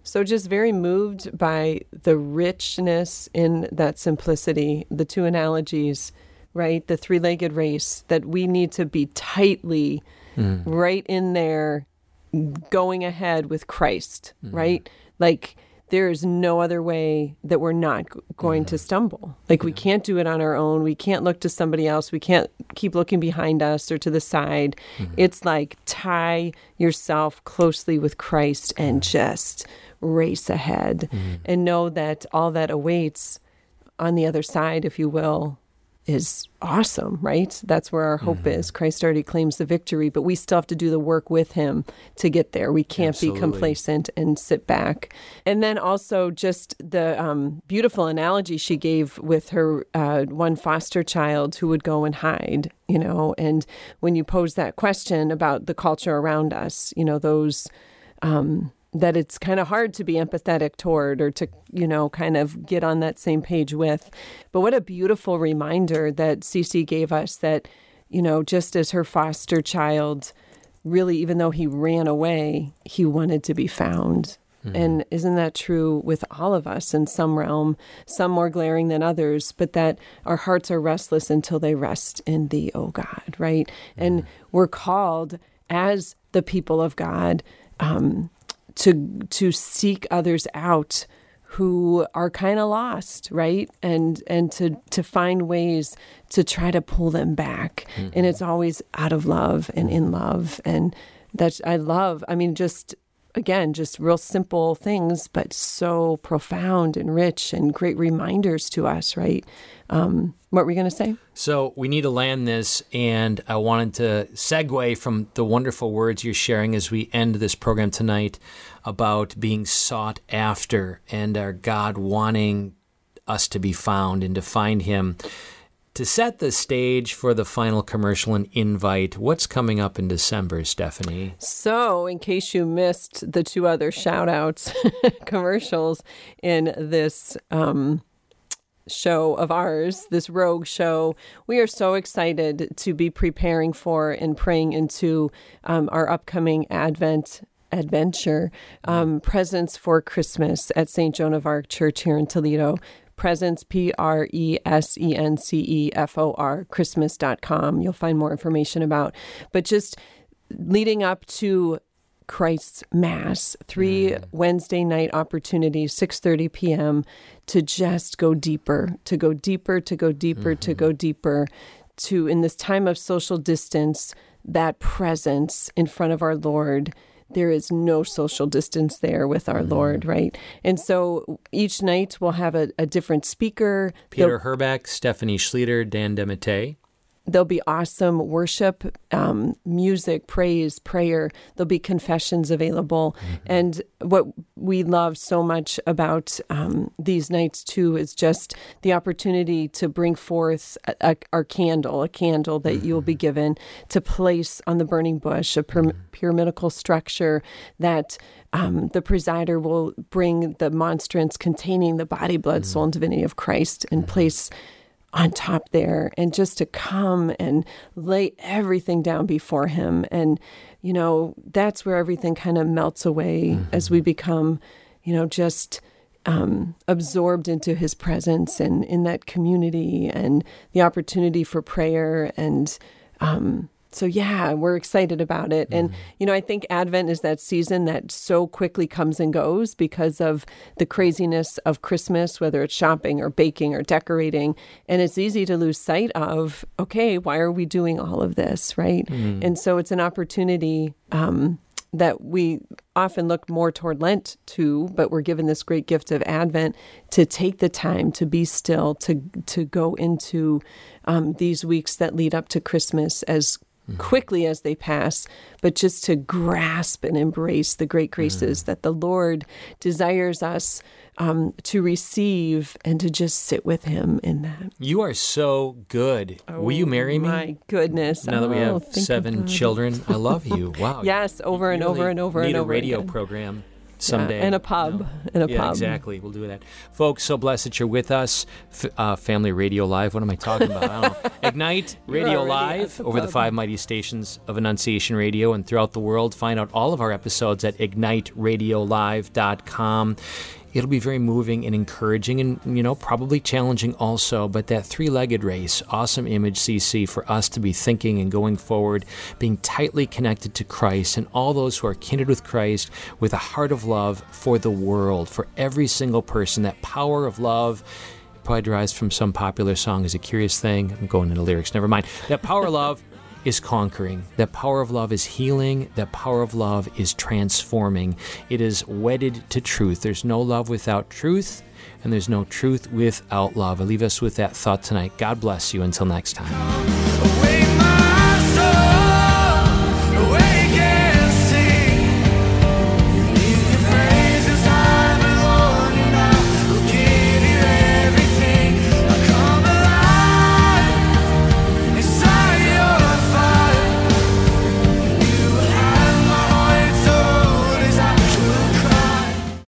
So, just very moved by the richness in that simplicity, the two analogies, right? The three legged race, that we need to be tightly mm. right in there, going ahead with Christ, mm. right? Like, there is no other way that we're not going mm-hmm. to stumble. Like we can't do it on our own. We can't look to somebody else. We can't keep looking behind us or to the side. Mm-hmm. It's like tie yourself closely with Christ and just race ahead mm-hmm. and know that all that awaits on the other side, if you will, is awesome, right? That's where our hope mm-hmm. is. Christ already claims the victory, but we still have to do the work with him to get there. We can't Absolutely. be complacent and sit back. And then also just the um, beautiful analogy she gave with her uh, one foster child who would go and hide, you know, and when you pose that question about the culture around us, you know, those. Um, that it's kind of hard to be empathetic toward or to, you know, kind of get on that same page with. But what a beautiful reminder that Cece gave us that, you know, just as her foster child, really, even though he ran away, he wanted to be found. Mm-hmm. And isn't that true with all of us in some realm, some more glaring than others, but that our hearts are restless until they rest in thee, O God, right? Mm-hmm. And we're called as the people of God um, to to seek others out who are kind of lost right? And and to to find ways to try to pull them back. Mm-hmm. and it's always out of love and in love. And that I love I mean just again just real simple things but so profound and rich and great reminders to us right um, what were we going to say? So we need to land this, and I wanted to segue from the wonderful words you're sharing as we end this program tonight about being sought after and our God wanting us to be found and to find Him. To set the stage for the final commercial and invite, what's coming up in December, Stephanie? So, in case you missed the two other shout outs commercials in this um, show of ours, this rogue show. We are so excited to be preparing for and praying into um, our upcoming Advent adventure, um, Presence for Christmas at St. Joan of Arc Church here in Toledo. Presence, P R E S E N C E F O R, Christmas.com. You'll find more information about. But just leading up to Christ's Mass, three mm. Wednesday night opportunities, 6:30 p.m. to just go deeper, to go deeper, to go deeper, mm-hmm. to go deeper, to in this time of social distance, that presence in front of our Lord. There is no social distance there with our mm. Lord, right? And so each night we'll have a, a different speaker. Peter Herbeck, Stephanie Schlueter, Dan DeMatte. There'll be awesome worship, um, music, praise, prayer. There'll be confessions available. Mm-hmm. And what we love so much about um, these nights, too, is just the opportunity to bring forth a, a, our candle, a candle that mm-hmm. you'll be given to place on the burning bush, a mm-hmm. pyramidical structure that um, the presider will bring the monstrance containing the body, blood, mm-hmm. soul, and divinity of Christ and mm-hmm. place on top there and just to come and lay everything down before him and you know that's where everything kind of melts away mm-hmm. as we become you know just um, absorbed into his presence and in that community and the opportunity for prayer and um, so yeah, we're excited about it. Mm-hmm. And you know, I think Advent is that season that so quickly comes and goes because of the craziness of Christmas, whether it's shopping or baking or decorating, and it's easy to lose sight of, okay, why are we doing all of this, right? Mm-hmm. And so it's an opportunity um, that we often look more toward Lent to, but we're given this great gift of Advent to take the time to be still, to to go into um, these weeks that lead up to Christmas as mm-hmm. quickly as they pass, but just to grasp and embrace the great graces mm-hmm. that the Lord desires us um, to receive and to just sit with Him in that. You are so good. Oh, Will you marry me? My goodness! Now that we have oh, seven children, I love you. Wow. yes, over and over and over need and over. a radio again. program someday. Yeah, and a pub. You know? And a yeah, pub. exactly. We'll do that. Folks, so blessed that you're with us. F- uh, Family Radio Live. What am I talking about? I don't know. Ignite Radio Live over the five mighty stations of Annunciation Radio and throughout the world. Find out all of our episodes at igniteradiolive.com it'll be very moving and encouraging and, you know, probably challenging also. But that three legged race, awesome image, CC, for us to be thinking and going forward, being tightly connected to Christ and all those who are kindred with Christ with a heart of love for the world, for every single person. That power of love probably derives from some popular song is a curious thing. I'm going into lyrics, never mind. That power of love is conquering. That power of love is healing. That power of love is transforming. It is wedded to truth. There's no love without truth, and there's no truth without love. I leave us with that thought tonight. God bless you. Until next time.